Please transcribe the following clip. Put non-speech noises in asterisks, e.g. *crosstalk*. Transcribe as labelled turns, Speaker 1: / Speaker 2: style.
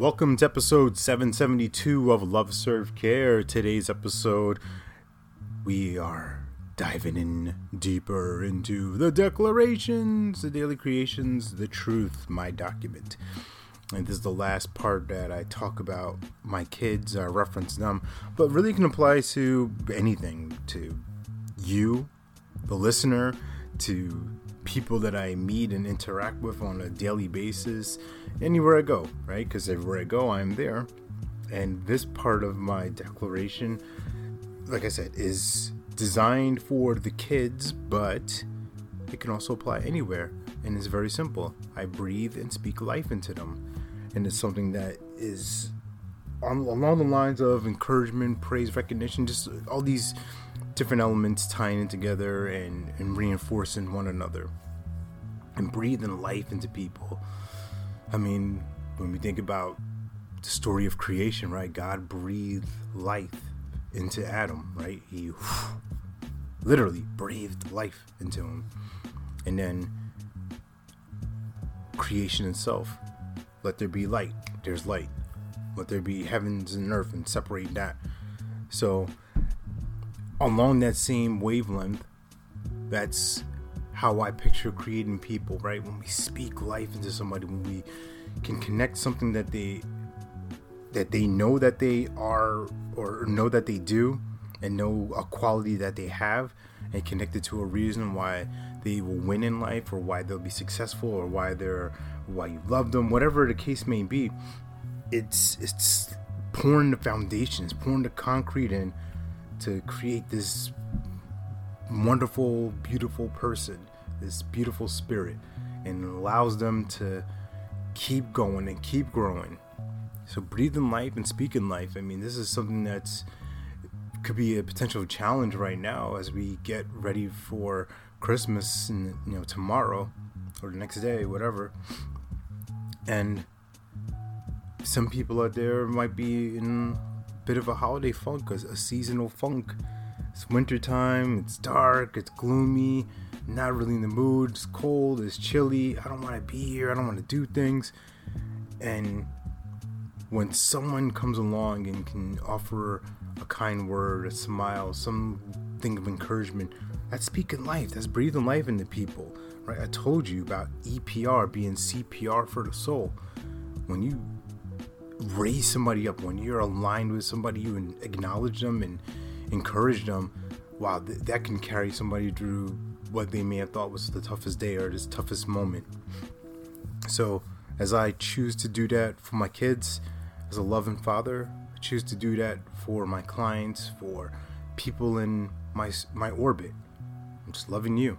Speaker 1: Welcome to episode 772 of Love Serve Care. Today's episode, we are diving in deeper into the declarations, the daily creations, the truth, my document. And this is the last part that I talk about my kids, I reference them, but really can apply to anything to you, the listener, to people that I meet and interact with on a daily basis, anywhere I go, right? Because everywhere I go, I'm there. And this part of my declaration, like I said, is designed for the kids, but it can also apply anywhere. And it's very simple. I breathe and speak life into them. And it's something that is on, along the lines of encouragement, praise, recognition, just all these different elements tying in together and, and reinforcing one another and breathing life into people. I mean, when we think about the story of creation, right? God breathed life into Adam, right? He *sighs* literally breathed life into him. And then creation itself. Let there be light. There's light. Let there be heavens and earth and separate that. So, along that same wavelength, that's how I picture creating people, right? When we speak life into somebody, when we can connect something that they that they know that they are or know that they do and know a quality that they have and connect it to a reason why they will win in life or why they'll be successful or why they're why you love them whatever the case may be it's it's pouring the foundation it's pouring the concrete in to create this wonderful beautiful person this beautiful spirit and allows them to keep going and keep growing. So breathing life and speaking life. I mean, this is something that's could be a potential challenge right now as we get ready for Christmas and you know tomorrow or the next day, whatever. And some people out there might be in bit of a holiday funk, a, a seasonal funk. It's wintertime, it's dark, it's gloomy, not really in the mood. It's cold, it's chilly. I don't want to be here. I don't want to do things. And when someone comes along and can offer a kind word, a smile, something of encouragement, that's speaking life. That's breathing life into people, right? I told you about EPR being CPR for the soul. When you raise somebody up, when you're aligned with somebody, you acknowledge them and encourage them. Wow, th- that can carry somebody through what they may have thought was the toughest day or this toughest moment. So, as I choose to do that for my kids, as a loving father, I choose to do that for my clients, for people in my my orbit. I'm just loving you.